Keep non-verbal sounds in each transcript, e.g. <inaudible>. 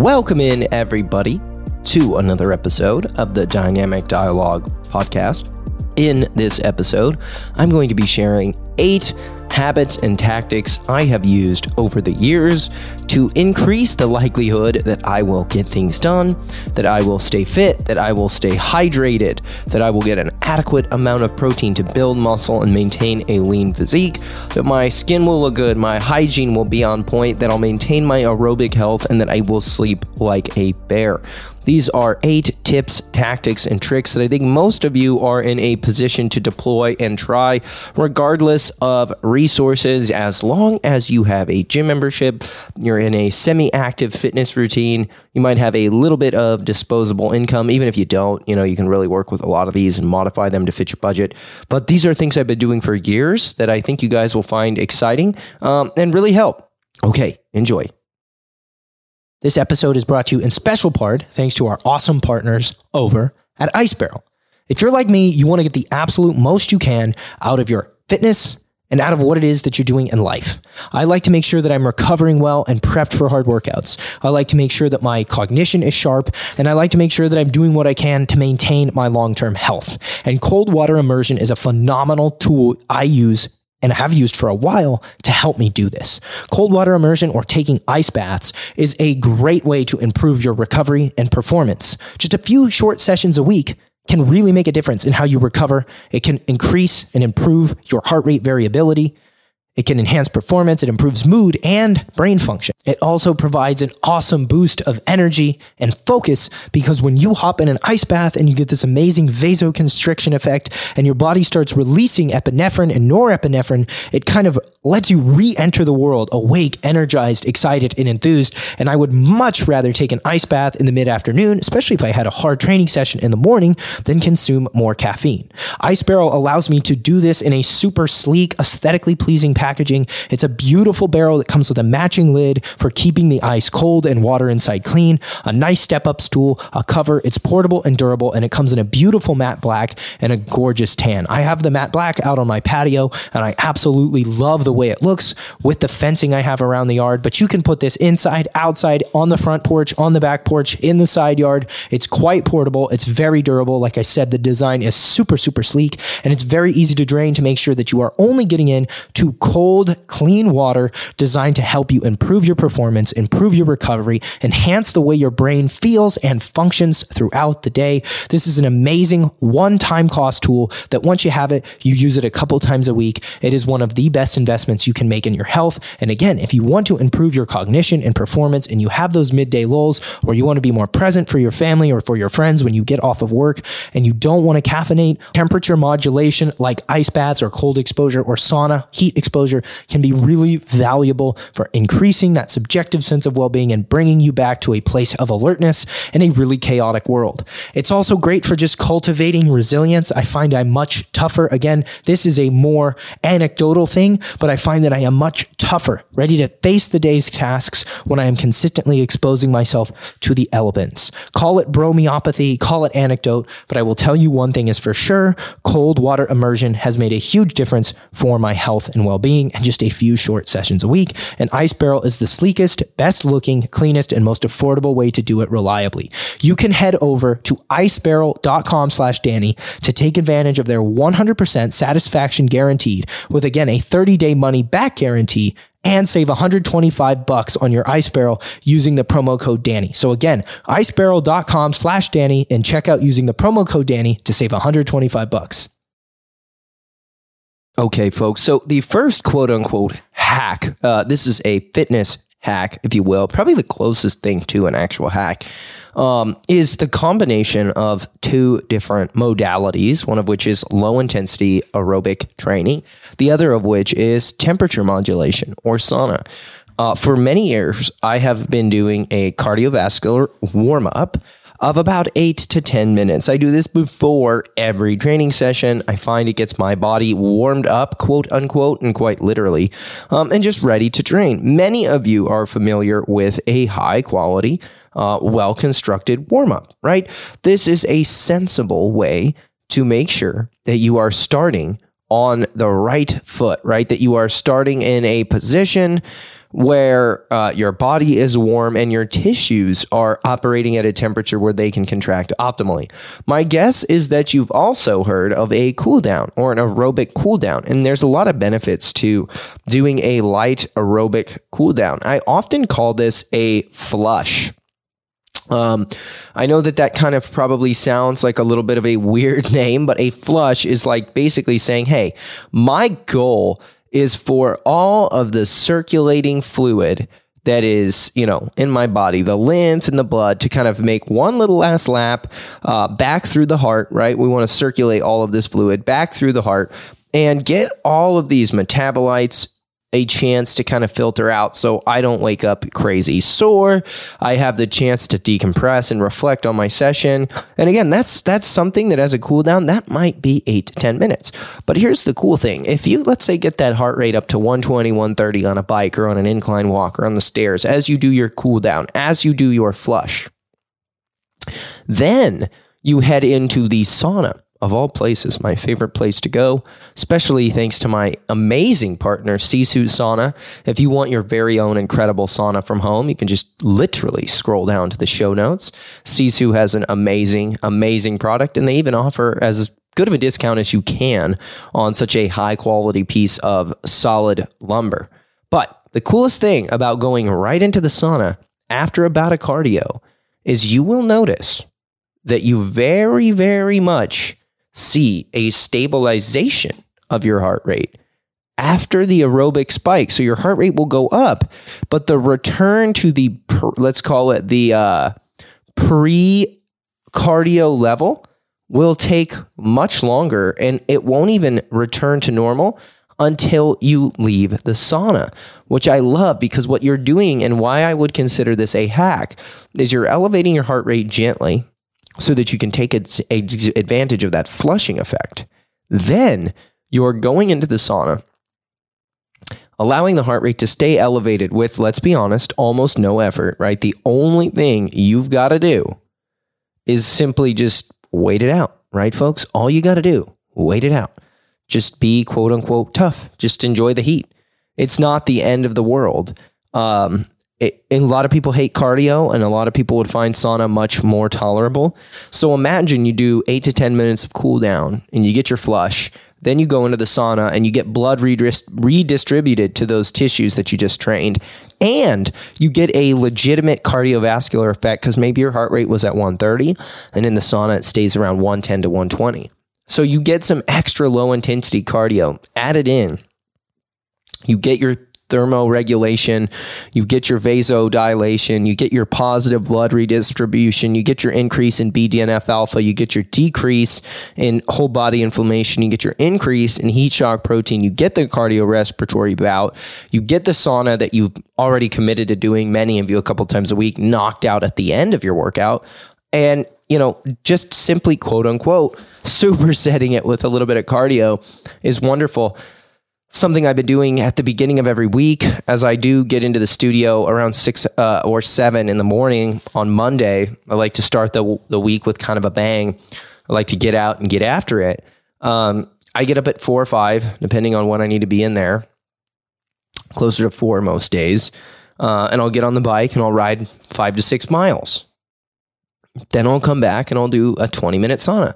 Welcome in, everybody, to another episode of the Dynamic Dialogue podcast. In this episode, I'm going to be sharing eight habits and tactics I have used over the years to increase the likelihood that I will get things done, that I will stay fit, that I will stay hydrated, that I will get an adequate amount of protein to build muscle and maintain a lean physique, that my skin will look good, my hygiene will be on point, that I'll maintain my aerobic health, and that I will sleep like a bear. These are eight tips, tactics, and tricks that I think most of you are in a position to deploy and try, regardless of resources. As long as you have a gym membership, you're in a semi active fitness routine, you might have a little bit of disposable income. Even if you don't, you know, you can really work with a lot of these and modify them to fit your budget. But these are things I've been doing for years that I think you guys will find exciting um, and really help. Okay, enjoy. This episode is brought to you in special part thanks to our awesome partners over at Ice Barrel. If you're like me, you want to get the absolute most you can out of your fitness and out of what it is that you're doing in life. I like to make sure that I'm recovering well and prepped for hard workouts. I like to make sure that my cognition is sharp, and I like to make sure that I'm doing what I can to maintain my long term health. And cold water immersion is a phenomenal tool I use and have used for a while to help me do this. Cold water immersion or taking ice baths is a great way to improve your recovery and performance. Just a few short sessions a week can really make a difference in how you recover. It can increase and improve your heart rate variability. It can enhance performance, it improves mood and brain function. It also provides an awesome boost of energy and focus because when you hop in an ice bath and you get this amazing vasoconstriction effect and your body starts releasing epinephrine and norepinephrine, it kind of lets you re enter the world awake, energized, excited, and enthused. And I would much rather take an ice bath in the mid afternoon, especially if I had a hard training session in the morning, than consume more caffeine. Ice Barrel allows me to do this in a super sleek, aesthetically pleasing packaging. It's a beautiful barrel that comes with a matching lid for keeping the ice cold and water inside clean, a nice step up stool, a cover. It's portable and durable, and it comes in a beautiful matte black and a gorgeous tan. I have the matte black out on my patio, and I absolutely love the way it looks with the fencing I have around the yard. But you can put this inside, outside, on the front porch, on the back porch, in the side yard. It's quite portable. It's very durable. Like I said, the design is super, super sleek, and it's very easy to drain to make sure that you are only getting in to cold, clean water designed to help you improve your performance, improve your recovery, enhance the way your brain feels and functions throughout the day. This is an amazing one time cost tool that once you have it, you use it a couple times a week. It is one of the best investments you can make in your health. And again, if you want to improve your cognition and performance and you have those midday lulls or you want to be more present for your family or for your friends when you get off of work and you don't want to caffeinate, temperature modulation like ice baths or cold exposure or sauna, heat exposure can be really valuable for increasing that subjective sense of well being and bringing you back to a place of alertness in a really chaotic world. It's also great for just cultivating resilience. I find I'm much tougher. Again, this is a more anecdotal thing, but I find that I am much tougher, ready to face the day's tasks when I am consistently exposing myself to the elements. Call it bromeopathy, call it anecdote, but I will tell you one thing is for sure cold water immersion has made a huge difference for my health and well being and just a few short sessions a week. And Ice Barrel is the sleekest, best looking, cleanest, and most affordable way to do it reliably. You can head over to icebarrel.com slash Danny to take advantage of their 100% satisfaction guaranteed with again a 30 day money back guarantee and save 125 bucks on your ice barrel using the promo code Danny. So again, icebarrel.com slash Danny and check out using the promo code Danny to save 125 bucks. Okay, folks. So the first quote unquote hack, uh, this is a fitness hack, if you will, probably the closest thing to an actual hack, um, is the combination of two different modalities, one of which is low intensity aerobic training, the other of which is temperature modulation or sauna. Uh, for many years, I have been doing a cardiovascular warm up of about eight to 10 minutes. I do this before every training session. I find it gets my body warmed up, quote unquote, and quite literally, um, and just ready to train. Many of you are familiar with a high quality, uh, well constructed warm up, right? This is a sensible way to make sure that you are starting on the right foot, right? That you are starting in a position where uh, your body is warm and your tissues are operating at a temperature where they can contract optimally. My guess is that you've also heard of a cool down or an aerobic cool down, and there's a lot of benefits to doing a light aerobic cool down. I often call this a flush. Um, I know that that kind of probably sounds like a little bit of a weird <laughs> name, but a flush is like basically saying, hey, my goal is for all of the circulating fluid that is, you know, in my body, the lymph and the blood, to kind of make one little last lap uh, back through the heart, right? We want to circulate all of this fluid back through the heart and get all of these metabolites a chance to kind of filter out so I don't wake up crazy sore. I have the chance to decompress and reflect on my session. And again, that's that's something that as a cool down, that might be 8 to 10 minutes. But here's the cool thing. If you let's say get that heart rate up to 120, 130 on a bike or on an incline walk or on the stairs as you do your cool down, as you do your flush, then you head into the sauna of all places, my favorite place to go, especially thanks to my amazing partner, Sisu Sauna. If you want your very own incredible sauna from home, you can just literally scroll down to the show notes. Sisu has an amazing, amazing product, and they even offer as good of a discount as you can on such a high quality piece of solid lumber. But the coolest thing about going right into the sauna after a bout of cardio is you will notice that you very, very much see a stabilization of your heart rate after the aerobic spike. So your heart rate will go up, but the return to the, let's call it the uh, pre cardio level will take much longer and it won't even return to normal until you leave the sauna, which I love because what you're doing and why I would consider this a hack is you're elevating your heart rate gently so that you can take advantage of that flushing effect. Then you're going into the sauna, allowing the heart rate to stay elevated with, let's be honest, almost no effort, right? The only thing you've got to do is simply just wait it out, right, folks? All you got to do, wait it out. Just be quote unquote tough. Just enjoy the heat. It's not the end of the world. Um, it, a lot of people hate cardio and a lot of people would find sauna much more tolerable. So imagine you do eight to 10 minutes of cool down and you get your flush. Then you go into the sauna and you get blood redist- redistributed to those tissues that you just trained. And you get a legitimate cardiovascular effect because maybe your heart rate was at 130 and in the sauna it stays around 110 to 120. So you get some extra low intensity cardio added in. You get your thermoregulation, you get your vasodilation, you get your positive blood redistribution, you get your increase in BDNF alpha, you get your decrease in whole body inflammation, you get your increase in heat shock protein, you get the cardiorespiratory bout, you get the sauna that you've already committed to doing, many of you a couple times a week, knocked out at the end of your workout. And you know, just simply quote unquote, <laughs> supersetting it with a little bit of cardio is wonderful something I've been doing at the beginning of every week as I do get into the studio around six uh, or seven in the morning on Monday. I like to start the, the week with kind of a bang. I like to get out and get after it. Um, I get up at four or five, depending on when I need to be in there, closer to four most days. Uh, and I'll get on the bike and I'll ride five to six miles. Then I'll come back and I'll do a 20 minute sauna.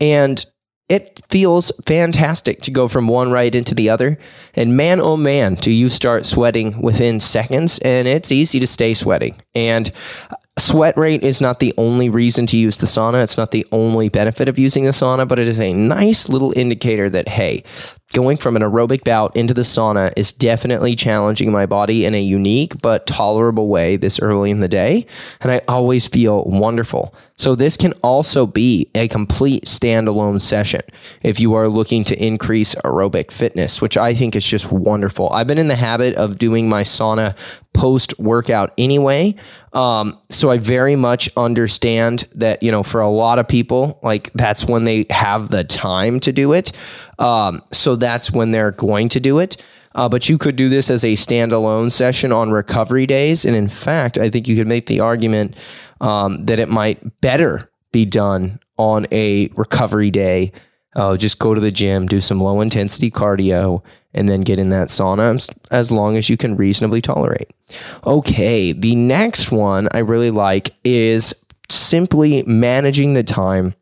And it feels fantastic to go from one ride into the other. And man, oh man, do you start sweating within seconds, and it's easy to stay sweating. And uh, sweat rate is not the only reason to use the sauna. It's not the only benefit of using the sauna, but it is a nice little indicator that, hey, going from an aerobic bout into the sauna is definitely challenging my body in a unique but tolerable way this early in the day. And I always feel wonderful. So, this can also be a complete standalone session if you are looking to increase aerobic fitness, which I think is just wonderful. I've been in the habit of doing my sauna post workout anyway. Um, so I very much understand that, you know, for a lot of people, like that's when they have the time to do it. Um, so that's when they're going to do it. Uh, but you could do this as a standalone session on recovery days. And in fact, I think you could make the argument um, that it might better be done on a recovery day uh, just go to the gym, do some low intensity cardio, and then get in that sauna as long as you can reasonably tolerate. Okay, the next one I really like is simply managing the time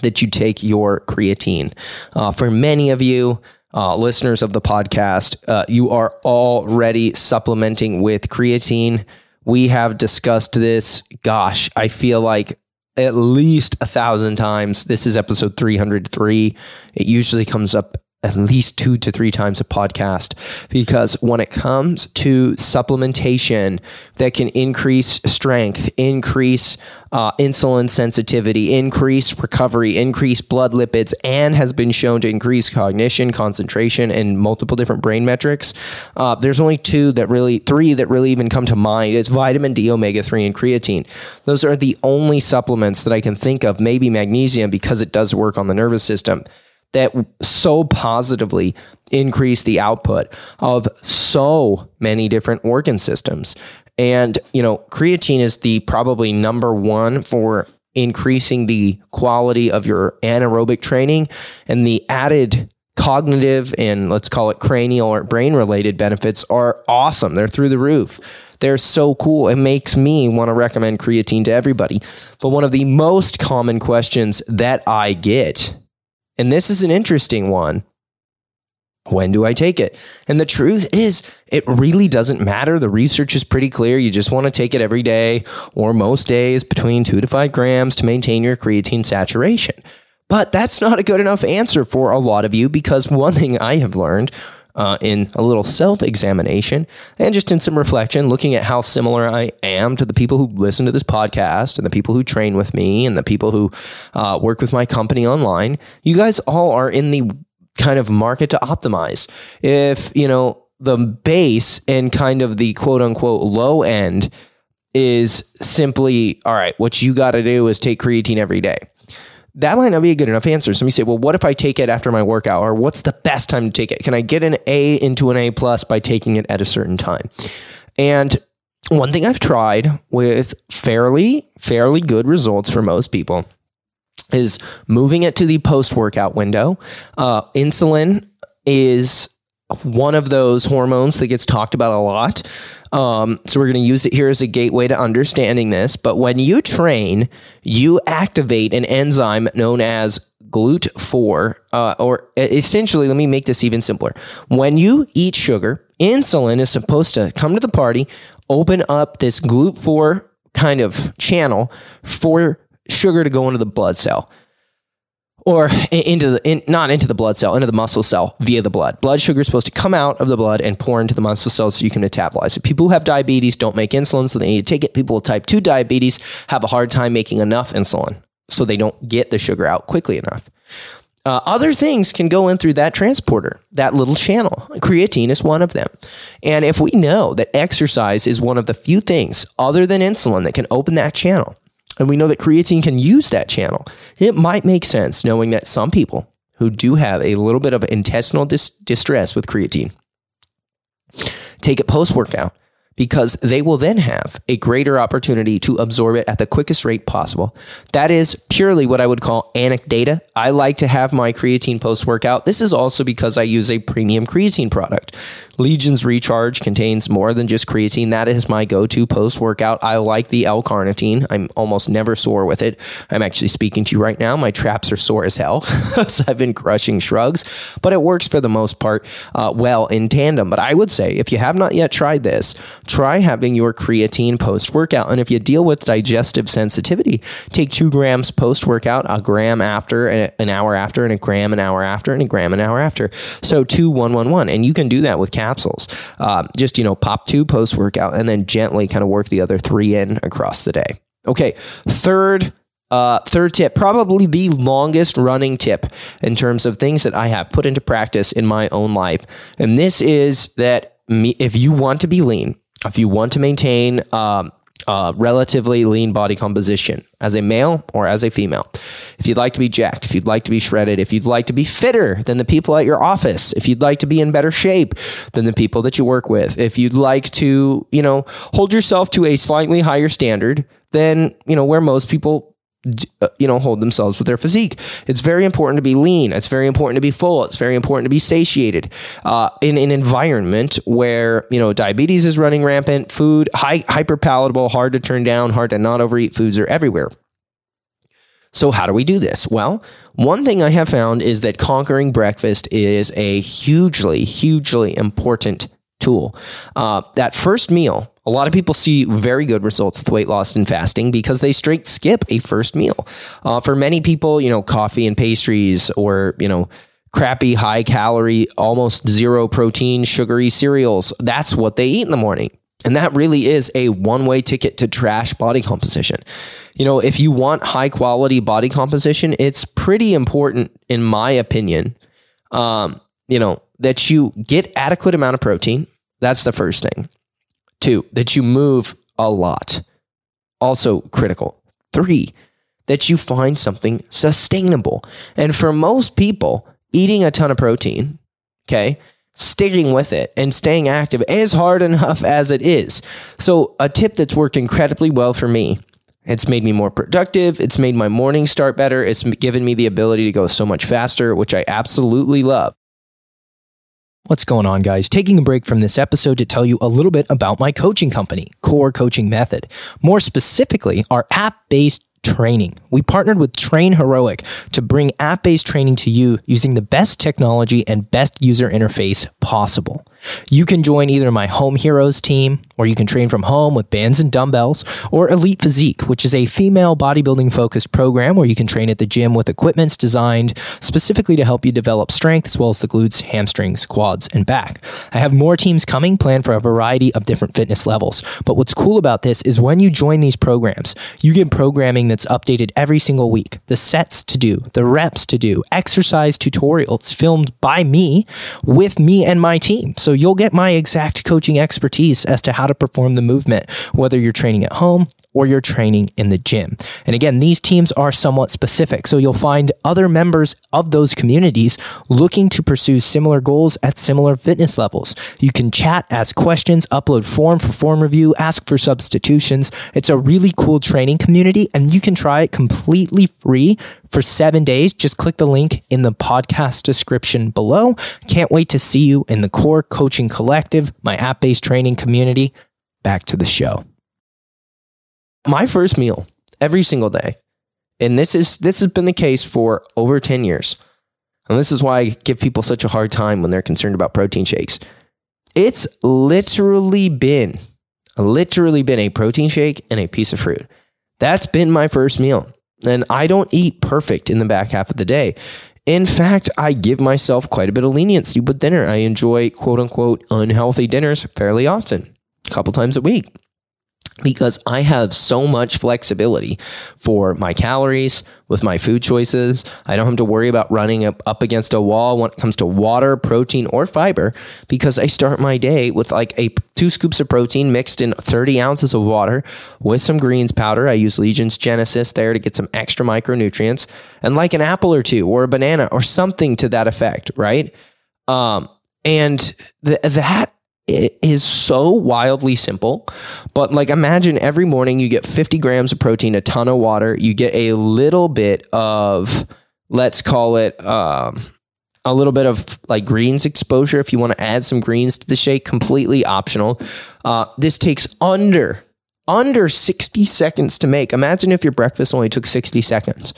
that you take your creatine. Uh, for many of you, uh, listeners of the podcast, uh, you are already supplementing with creatine. We have discussed this. Gosh, I feel like at least a thousand times. This is episode 303. It usually comes up at least two to three times a podcast because when it comes to supplementation that can increase strength, increase uh, insulin sensitivity, increase recovery, increase blood lipids, and has been shown to increase cognition, concentration, and multiple different brain metrics, uh, there's only two that really, three that really even come to mind. It's vitamin D, omega 3, and creatine. Those are the only supplements that I can think of, maybe magnesium because it does work on the nervous system that so positively increase the output of so many different organ systems. And, you know, creatine is the probably number one for increasing the quality of your anaerobic training and the added cognitive and let's call it cranial or brain related benefits are awesome. They're through the roof. They're so cool. It makes me want to recommend creatine to everybody. But one of the most common questions that I get and this is an interesting one. When do I take it? And the truth is, it really doesn't matter. The research is pretty clear. You just want to take it every day or most days between two to five grams to maintain your creatine saturation. But that's not a good enough answer for a lot of you because one thing I have learned uh, in a little self examination and just in some reflection, looking at how similar I am to the people who listen to this podcast and the people who train with me and the people who uh, work with my company online. You guys all are in the kind of market to optimize. If, you know, the base and kind of the quote unquote low end is simply, all right, what you got to do is take creatine every day that might not be a good enough answer. Somebody say, well, what if I take it after my workout? Or what's the best time to take it? Can I get an A into an A plus by taking it at a certain time? And one thing I've tried with fairly, fairly good results for most people is moving it to the post workout window. Uh, insulin is one of those hormones that gets talked about a lot. Um, so we're going to use it here as a gateway to understanding this. But when you train, you activate an enzyme known as GLUT4, uh, or essentially, let me make this even simpler. When you eat sugar, insulin is supposed to come to the party, open up this GLUT4 kind of channel for sugar to go into the blood cell or into the in, not into the blood cell, into the muscle cell via the blood. Blood sugar is supposed to come out of the blood and pour into the muscle cells so you can metabolize it. People who have diabetes don't make insulin, so they need to take it. People with type 2 diabetes have a hard time making enough insulin, so they don't get the sugar out quickly enough. Uh, other things can go in through that transporter, that little channel. Creatine is one of them. And if we know that exercise is one of the few things other than insulin that can open that channel, and we know that creatine can use that channel, it might make sense knowing that some people who do have a little bit of intestinal dis- distress with creatine take it post workout because they will then have a greater opportunity to absorb it at the quickest rate possible. That is purely what I would call anecdata. I like to have my creatine post workout. This is also because I use a premium creatine product. Legion's Recharge contains more than just creatine. That is my go to post workout. I like the L carnitine. I'm almost never sore with it. I'm actually speaking to you right now. My traps are sore as hell. <laughs> so I've been crushing shrugs, but it works for the most part uh, well in tandem. But I would say if you have not yet tried this, try having your creatine post workout. And if you deal with digestive sensitivity, take two grams post workout, a gram after, an hour after, and a gram an hour after, and a gram an hour after. So two, one, one, one. And you can do that with capsules. Um, just, you know, pop two post workout and then gently kind of work the other three in across the day. Okay. Third, uh, third tip, probably the longest running tip in terms of things that I have put into practice in my own life. And this is that me, if you want to be lean, if you want to maintain um, relatively lean body composition as a male or as a female. If you'd like to be jacked, if you'd like to be shredded, if you'd like to be fitter than the people at your office, if you'd like to be in better shape than the people that you work with, if you'd like to, you know, hold yourself to a slightly higher standard than, you know, where most people you know hold themselves with their physique. It's very important to be lean. It's very important to be full. It's very important to be satiated. Uh, in an environment where you know diabetes is running rampant food high, hyper palatable hard to turn down hard to not overeat foods are everywhere. So, how do we do this? Well, one thing I have found is that conquering breakfast is a hugely, hugely important tool. Uh, that first meal, a lot of people see very good results with weight loss and fasting because they straight skip a first meal. Uh, for many people, you know, coffee and pastries or, you know, crappy, high calorie, almost zero protein, sugary cereals, that's what they eat in the morning. And that really is a one way ticket to trash body composition. You know, if you want high quality body composition, it's pretty important, in my opinion, um, you know, that you get adequate amount of protein. That's the first thing. Two, that you move a lot. Also critical. Three, that you find something sustainable. And for most people, eating a ton of protein, okay, sticking with it and staying active is hard <laughs> enough as it is. So, a tip that's worked incredibly well for me. It's made me more productive. It's made my morning start better. It's given me the ability to go so much faster, which I absolutely love. What's going on, guys? Taking a break from this episode to tell you a little bit about my coaching company, Core Coaching Method. More specifically, our app based training. We partnered with Train Heroic to bring app based training to you using the best technology and best user interface possible. You can join either my Home Heroes team, or you can train from home with bands and dumbbells, or Elite Physique, which is a female bodybuilding focused program where you can train at the gym with equipments designed specifically to help you develop strength as well as the glutes, hamstrings, quads, and back. I have more teams coming planned for a variety of different fitness levels. But what's cool about this is when you join these programs, you get programming that's updated every single week, the sets to do, the reps to do, exercise tutorials filmed by me with me and my team. So you'll get my exact coaching expertise as to how to perform the movement, whether you're training at home or you're training in the gym. And again, these teams are somewhat specific. So you'll find other members of those communities looking to pursue similar goals at similar fitness levels. You can chat, ask questions, upload form for form review, ask for substitutions. It's a really cool training community and you can try it completely free for seven days. Just click the link in the podcast description below. Can't wait to see you in the Core Coaching Collective, my app based training community. Back to the show my first meal every single day, and this is this has been the case for over 10 years. And this is why I give people such a hard time when they're concerned about protein shakes. It's literally been literally been a protein shake and a piece of fruit. That's been my first meal. And I don't eat perfect in the back half of the day. In fact, I give myself quite a bit of leniency with dinner. I enjoy quote unquote unhealthy dinners fairly often, a couple times a week because I have so much flexibility for my calories with my food choices. I don't have to worry about running up, up against a wall when it comes to water, protein, or fiber because I start my day with like a two scoops of protein mixed in 30 ounces of water with some greens powder. I use Legion's Genesis there to get some extra micronutrients and like an apple or two or a banana or something to that effect, right? Um, and th- that it is so wildly simple. But like imagine every morning you get 50 grams of protein, a ton of water, you get a little bit of, let's call it, um, a little bit of like greens exposure if you want to add some greens to the shake, completely optional. Uh, this takes under under 60 seconds to make. Imagine if your breakfast only took 60 seconds.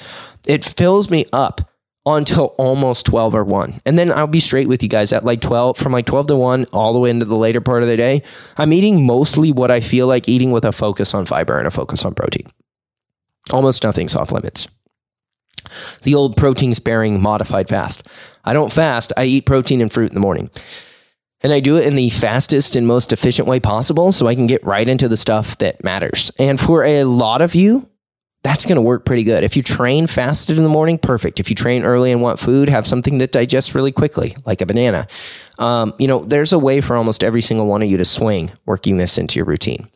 It fills me up until almost 12 or 1. And then I'll be straight with you guys at like 12, from like 12 to 1 all the way into the later part of the day. I'm eating mostly what I feel like eating with a focus on fiber and a focus on protein. Almost nothing's off limits. The old protein sparing modified fast. I don't fast, I eat protein and fruit in the morning. And I do it in the fastest and most efficient way possible so I can get right into the stuff that matters. And for a lot of you, that's going to work pretty good. If you train fasted in the morning, perfect. If you train early and want food, have something that digests really quickly, like a banana. Um, you know, there's a way for almost every single one of you to swing working this into your routine.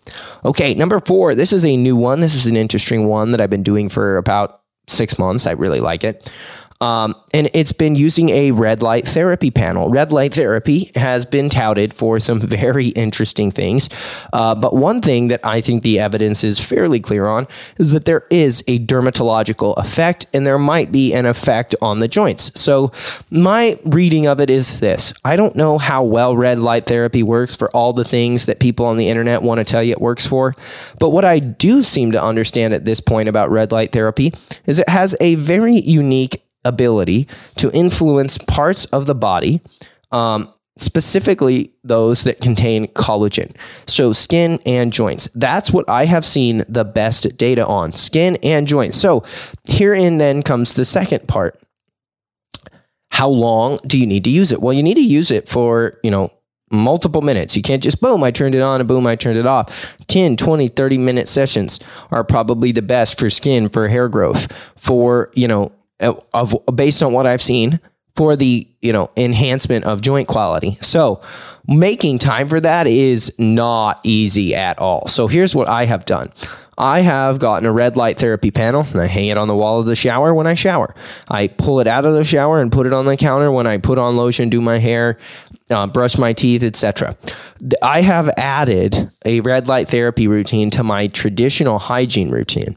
Okay, number four, this is a new one. This is an interesting one that I've been doing for about six months. I really like it. Um, and it's been using a red light therapy panel. Red light therapy has been touted for some <laughs> very interesting things. Uh, but one thing that I think the evidence is fairly clear on is that there is a dermatological effect and there might be an effect on the joints. So, my reading of it is this I don't know how well red light therapy works for all the things that people on the internet want to tell you it works for. But what I do seem to understand at this point about red light therapy is it has a very unique ability to influence parts of the body. Um, specifically those that contain collagen. So, skin and joints. That's what I have seen the best data on skin and joints. So, herein then comes the second part. How long do you need to use it? Well, you need to use it for, you know, multiple minutes. You can't just boom, I turned it on and boom, I turned it off. 10, 20, 30 minute sessions are probably the best for skin, for hair growth, for, you know, of based on what I've seen for the you know enhancement of joint quality. So making time for that is not easy at all. So here's what I have done. I have gotten a red light therapy panel and I hang it on the wall of the shower when I shower. I pull it out of the shower and put it on the counter when I put on lotion, do my hair, uh, brush my teeth, etc. I have added a red light therapy routine to my traditional hygiene routine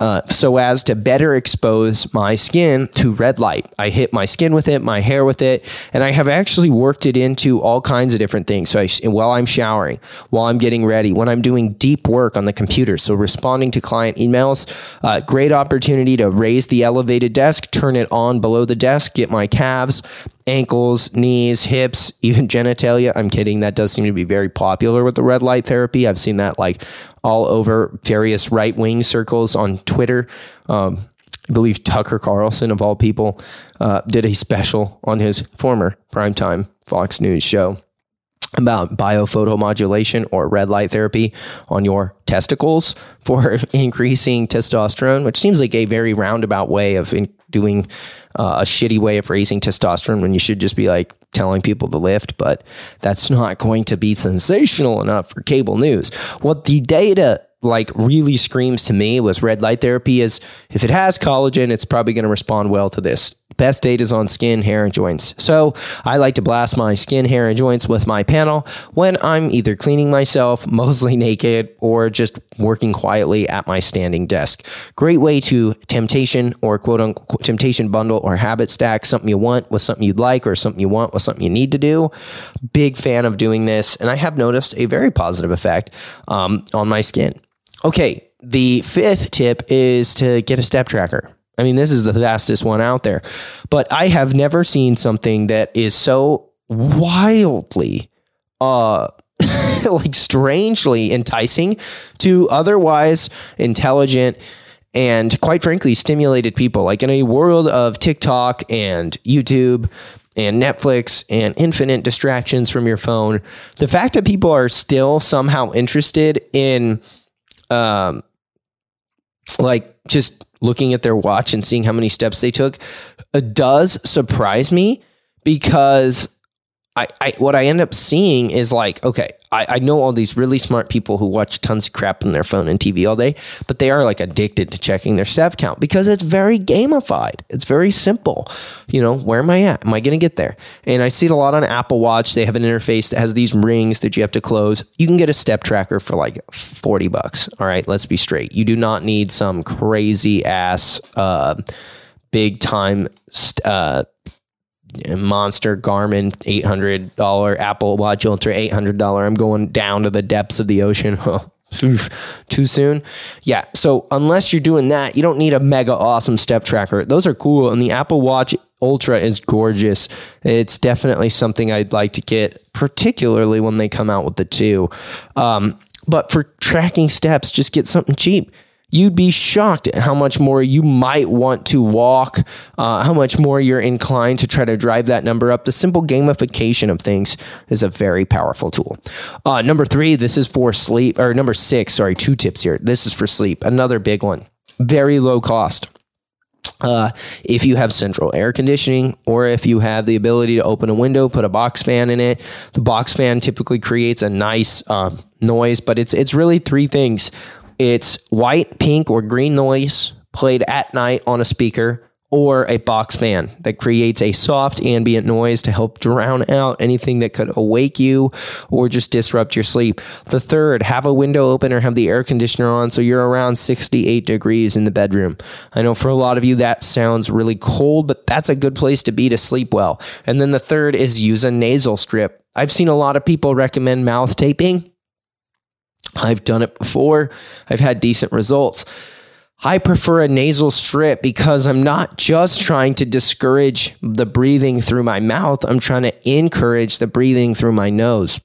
uh, so as to better expose my skin to red light. I hit my skin with it, my hair with it, and I have actually worked it into all kinds of different things. So I, while I'm showering, while I'm getting ready, when I'm doing deep work on the computer, so responding to client emails, uh, great opportunity to raise the elevated desk, turn it on below the desk, get my calves ankles, knees, hips, <laughs> even genitalia. I'm kidding. That does seem to be very popular with the red light therapy. I've seen that like all over various right wing circles on Twitter. Um, I believe Tucker Carlson, of all people, uh, did a special on his former primetime Fox News show about biophotomodulation or red light therapy on your testicles <laughs> for increasing testosterone, which seems like a very roundabout way of doing uh, a shitty way of raising testosterone when you should just be like telling people to lift, but that's not going to be sensational enough for cable news. What the data like really screams to me was red light therapy is if it has collagen, it's probably going to respond well to this. Best data is on skin, hair, and joints. So I like to blast my skin, hair, and joints with my panel when I'm either cleaning myself, <laughs> mostly naked, or just working quietly at my standing desk. Great way to temptation or quote unquote temptation bundle or habit stack something you want with something you'd like or something you want with something you need to do. Big fan of doing this, and I have noticed a very positive effect um, on my skin. Okay, the fifth tip is to get a step tracker. I mean, this is the fastest one out there, but I have never seen something that is so wildly, uh, <laughs> like strangely enticing to otherwise intelligent and quite frankly stimulated people. Like in a world of TikTok and YouTube and Netflix and infinite distractions from your phone, the fact that people are still somehow interested in um, like just looking at their watch and seeing how many steps they took does surprise me because I, I what I end up seeing is like, okay, I, I know all these really smart people who watch tons of crap on their phone and TV all day, but they are like addicted to checking their step count because it's very gamified. It's very simple. You know, where am I at? Am I going to get there? And I see it a lot on Apple Watch. They have an interface that has these rings that you have to close. You can get a step tracker for like 40 bucks. All right, let's be straight. You do not need some crazy ass, uh, big time, uh, monster Garmin $800 Apple Watch Ultra $800 I'm going down to the depths of the ocean. <laughs> Too soon? Yeah so unless you're doing that you don't need a mega awesome step tracker. Those are cool and the Apple Watch Ultra is gorgeous. It's definitely something I'd like to get particularly when they come out with the two. Um, but for tracking steps just get something cheap you'd be shocked at how much more you might want to walk, uh, how much more you're inclined to try to drive that number up. The simple gamification of things is a very powerful tool. Uh, number three, this is for sleep, or number six, sorry, two tips here. This is for sleep. Another big one. Very low cost. Uh, if you have central air conditioning or if you have the ability to open a window, put a box fan in it, the box fan typically creates a nice uh, noise, but it's it's really three things it's white, pink, or green noise played at night on a speaker or a box fan that creates a soft ambient noise to help drown out anything that could awake you or just disrupt your sleep. The third, have a window open or have the air conditioner on so you're around 68 degrees in the bedroom. I know for a lot of you that sounds really cold, but that's a good place to be to sleep well. And then the third is use a nasal strip. I've seen a lot of people recommend mouth taping. I've done it before. I've had decent results. I prefer a nasal strip because I'm not just trying to discourage the breathing through my mouth, I'm trying to encourage the breathing through my nose,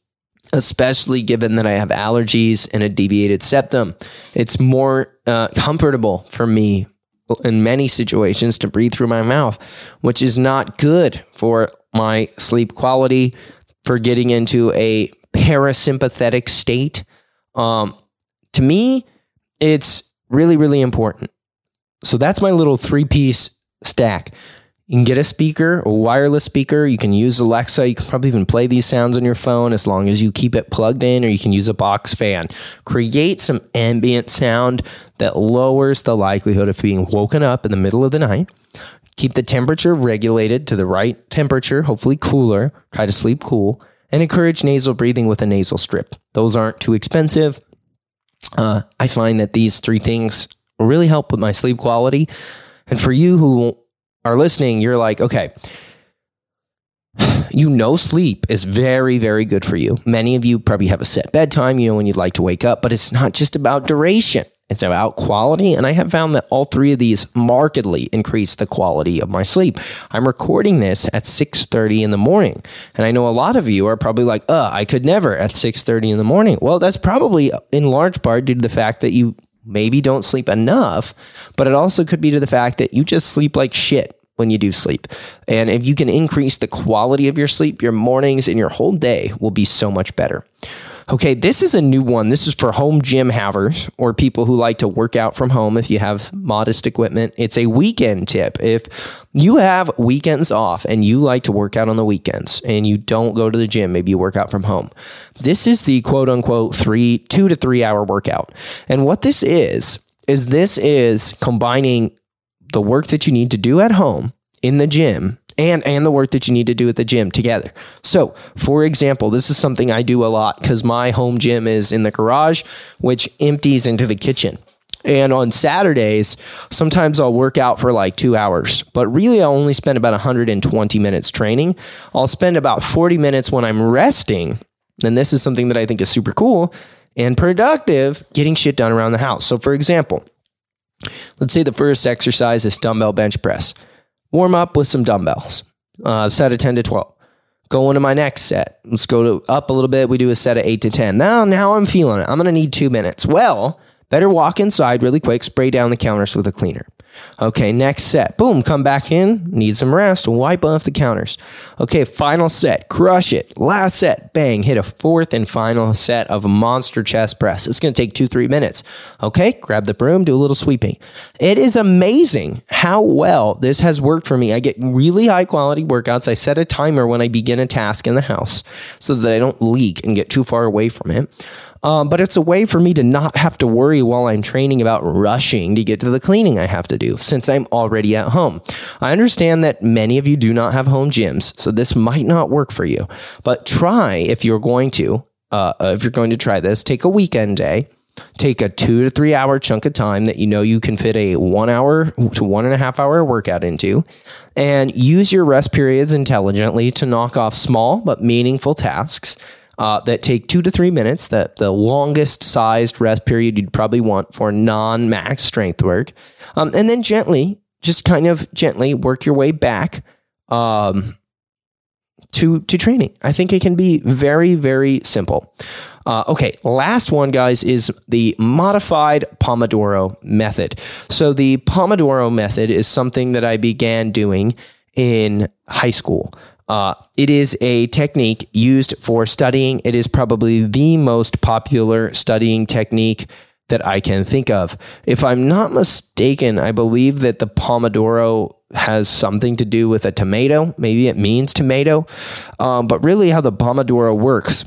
especially given that I have allergies and a deviated septum. It's more uh, comfortable for me in many situations to breathe through my mouth, which is not good for my sleep quality, for getting into a parasympathetic state. Um, to me, it's Really, really important. So that's my little three piece stack. You can get a speaker, a wireless speaker. You can use Alexa. You can probably even play these sounds on your phone as long as you keep it plugged in, or you can use a box fan. Create some ambient sound that lowers the likelihood of being woken up in the middle of the night. Keep the temperature regulated to the right temperature, hopefully cooler. Try to sleep cool. And encourage nasal breathing with a nasal strip. Those aren't too expensive uh, I find that these three things really help with my sleep quality. And for you who are listening, you're like, okay, <sighs> you know sleep is very very good for you many of you probably have a set bedtime you know when you'd like to wake up but it's not just about duration it's about quality, and I have found that all three of these markedly increase the quality of my sleep. I'm recording this at 6:30 in the morning, and I know a lot of you are probably like, "Uh, I could never at 6:30 in the morning." Well, that's probably in large part due to the fact that you maybe don't sleep enough, but it also could be to the fact that you just sleep like shit when you do sleep. And if you can increase the quality of your sleep, your mornings and your whole day will be so much better. Okay, this is a new one. This is for home gym havers or people who like to work out from home if you have modest equipment. It's a weekend tip. If you have weekends off and you like to work out on the weekends and you don't go to the gym, maybe you work out from home. This is the quote unquote three, two to three hour workout. And what this is, is this is combining the work that you need to do at home in the gym and and the work that you need to do at the gym together. So, for example, this is something I do a lot cuz my home gym is in the garage which empties into the kitchen. And on Saturdays, sometimes I'll work out for like 2 hours, but really I'll only spend about 120 minutes training. I'll spend about 40 minutes when I'm resting. And this is something that I think is super cool and productive getting shit done around the house. So, for example, let's say the first exercise is dumbbell bench press warm up with some dumbbells, uh, set of 10 to 12. Go into my next set. Let's go to up a little bit. We do a set of 8 to 10. Now, now I'm feeling it. I'm going to need two minutes. Well, better walk inside really quick, spray down the counters with a cleaner. Okay, next set. Boom, come back in, need some rest, wipe off the counters. Okay, final set, crush it. Last set, bang, hit a fourth and final set of a monster chest press. It's gonna take two, three minutes. Okay, grab the broom, do a little sweeping. It is amazing how well this has worked for me. I get really high quality workouts. I set a timer when I begin a task in the house so that I don't leak and get too far away from it. Um, but it's a way for me to not have to worry while I'm training about rushing to get to the cleaning I have to do since I'm already at home. I understand that many of you do not have home gyms, so this might not work for you. But try if you're going to, uh, if you're going to try this, take a weekend day take a two to three hour chunk of time that you know you can fit a one hour to one and a half hour workout into and use your rest periods intelligently to knock off small but meaningful tasks uh, that take two to three minutes, that the longest sized rest period you'd probably want for non max strength work. Um, and then gently, just kind of gently work your way back um, to, to training. I think it can be very, very simple. Uh, okay, last one, guys, is the modified Pomodoro method. So, the Pomodoro method is something that I began doing in high school. Uh, it is a technique used for studying. It is probably the most popular studying technique that I can think of. If I'm not mistaken, I believe that the Pomodoro has something to do with a tomato. Maybe it means tomato. Um, but really, how the Pomodoro works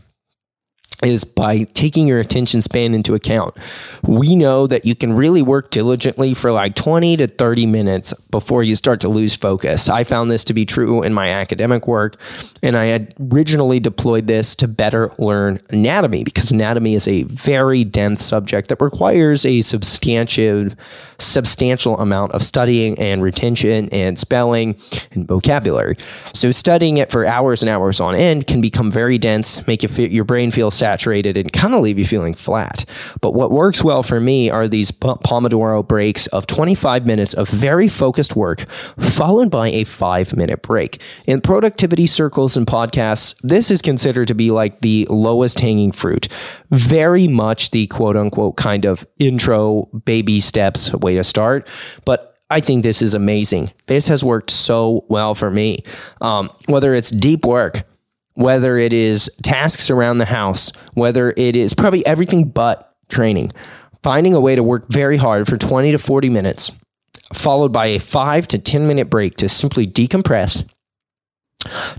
is by taking your attention span into account. We know that you can really work diligently for like 20 to 30 minutes before you start to lose focus. I found this to be true in my academic work, and I had originally deployed this to better learn anatomy because anatomy is a very dense subject that requires a substantial substantial amount of studying and retention and spelling and vocabulary. So studying it for hours and hours on end can become very dense, make you feel, your brain feel sad saturated and kind of leave you feeling flat. But what works well for me are these Pomodoro breaks of 25 minutes of very focused work, followed by a five minute break. In productivity circles and podcasts, this is considered to be like the lowest hanging fruit. Very much the quote unquote kind of intro baby steps way to start. But I think this is amazing. This has worked so well for me. Um, whether it's deep work, whether it is tasks around the house, whether it is probably everything but training. Finding a way to work very hard for 20 to 40 minutes, followed by a five to 10 minute break to simply decompress,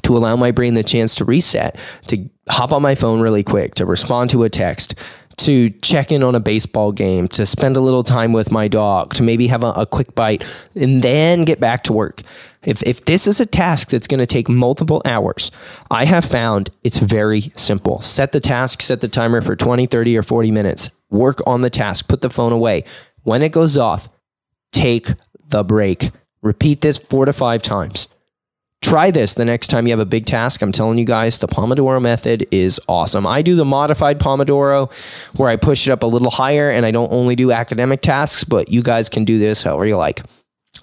to allow my brain the chance to reset, to hop on my phone really quick, to respond to a text, to check in on a baseball game, to spend a little time with my dog, to maybe have a, a quick bite, and then get back to work. If, if this is a task that's going to take multiple hours, I have found it's very simple. Set the task, set the timer for 20, 30, or 40 minutes. Work on the task, put the phone away. When it goes off, take the break. Repeat this four to five times. Try this the next time you have a big task. I'm telling you guys, the Pomodoro method is awesome. I do the modified Pomodoro where I push it up a little higher and I don't only do academic tasks, but you guys can do this however you like.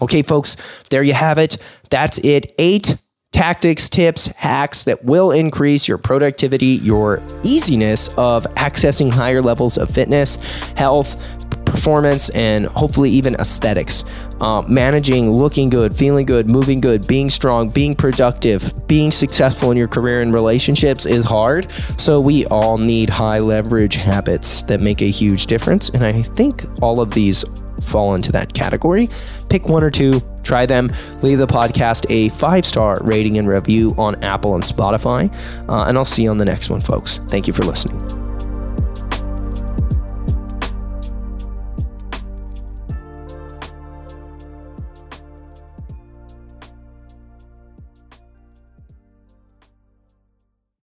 Okay, folks, there you have it. That's it. Eight tactics, tips, hacks that will increase your productivity, your easiness of accessing higher levels of fitness, health, performance, and hopefully even aesthetics. Uh, managing, looking good, feeling good, moving good, being strong, being productive, being successful in your career and relationships is hard. So we all need high leverage habits that make a huge difference. And I think all of these fall into that category. Pick one or two, try them. Leave the podcast a five star rating and review on Apple and Spotify. Uh, and I'll see you on the next one, folks. Thank you for listening.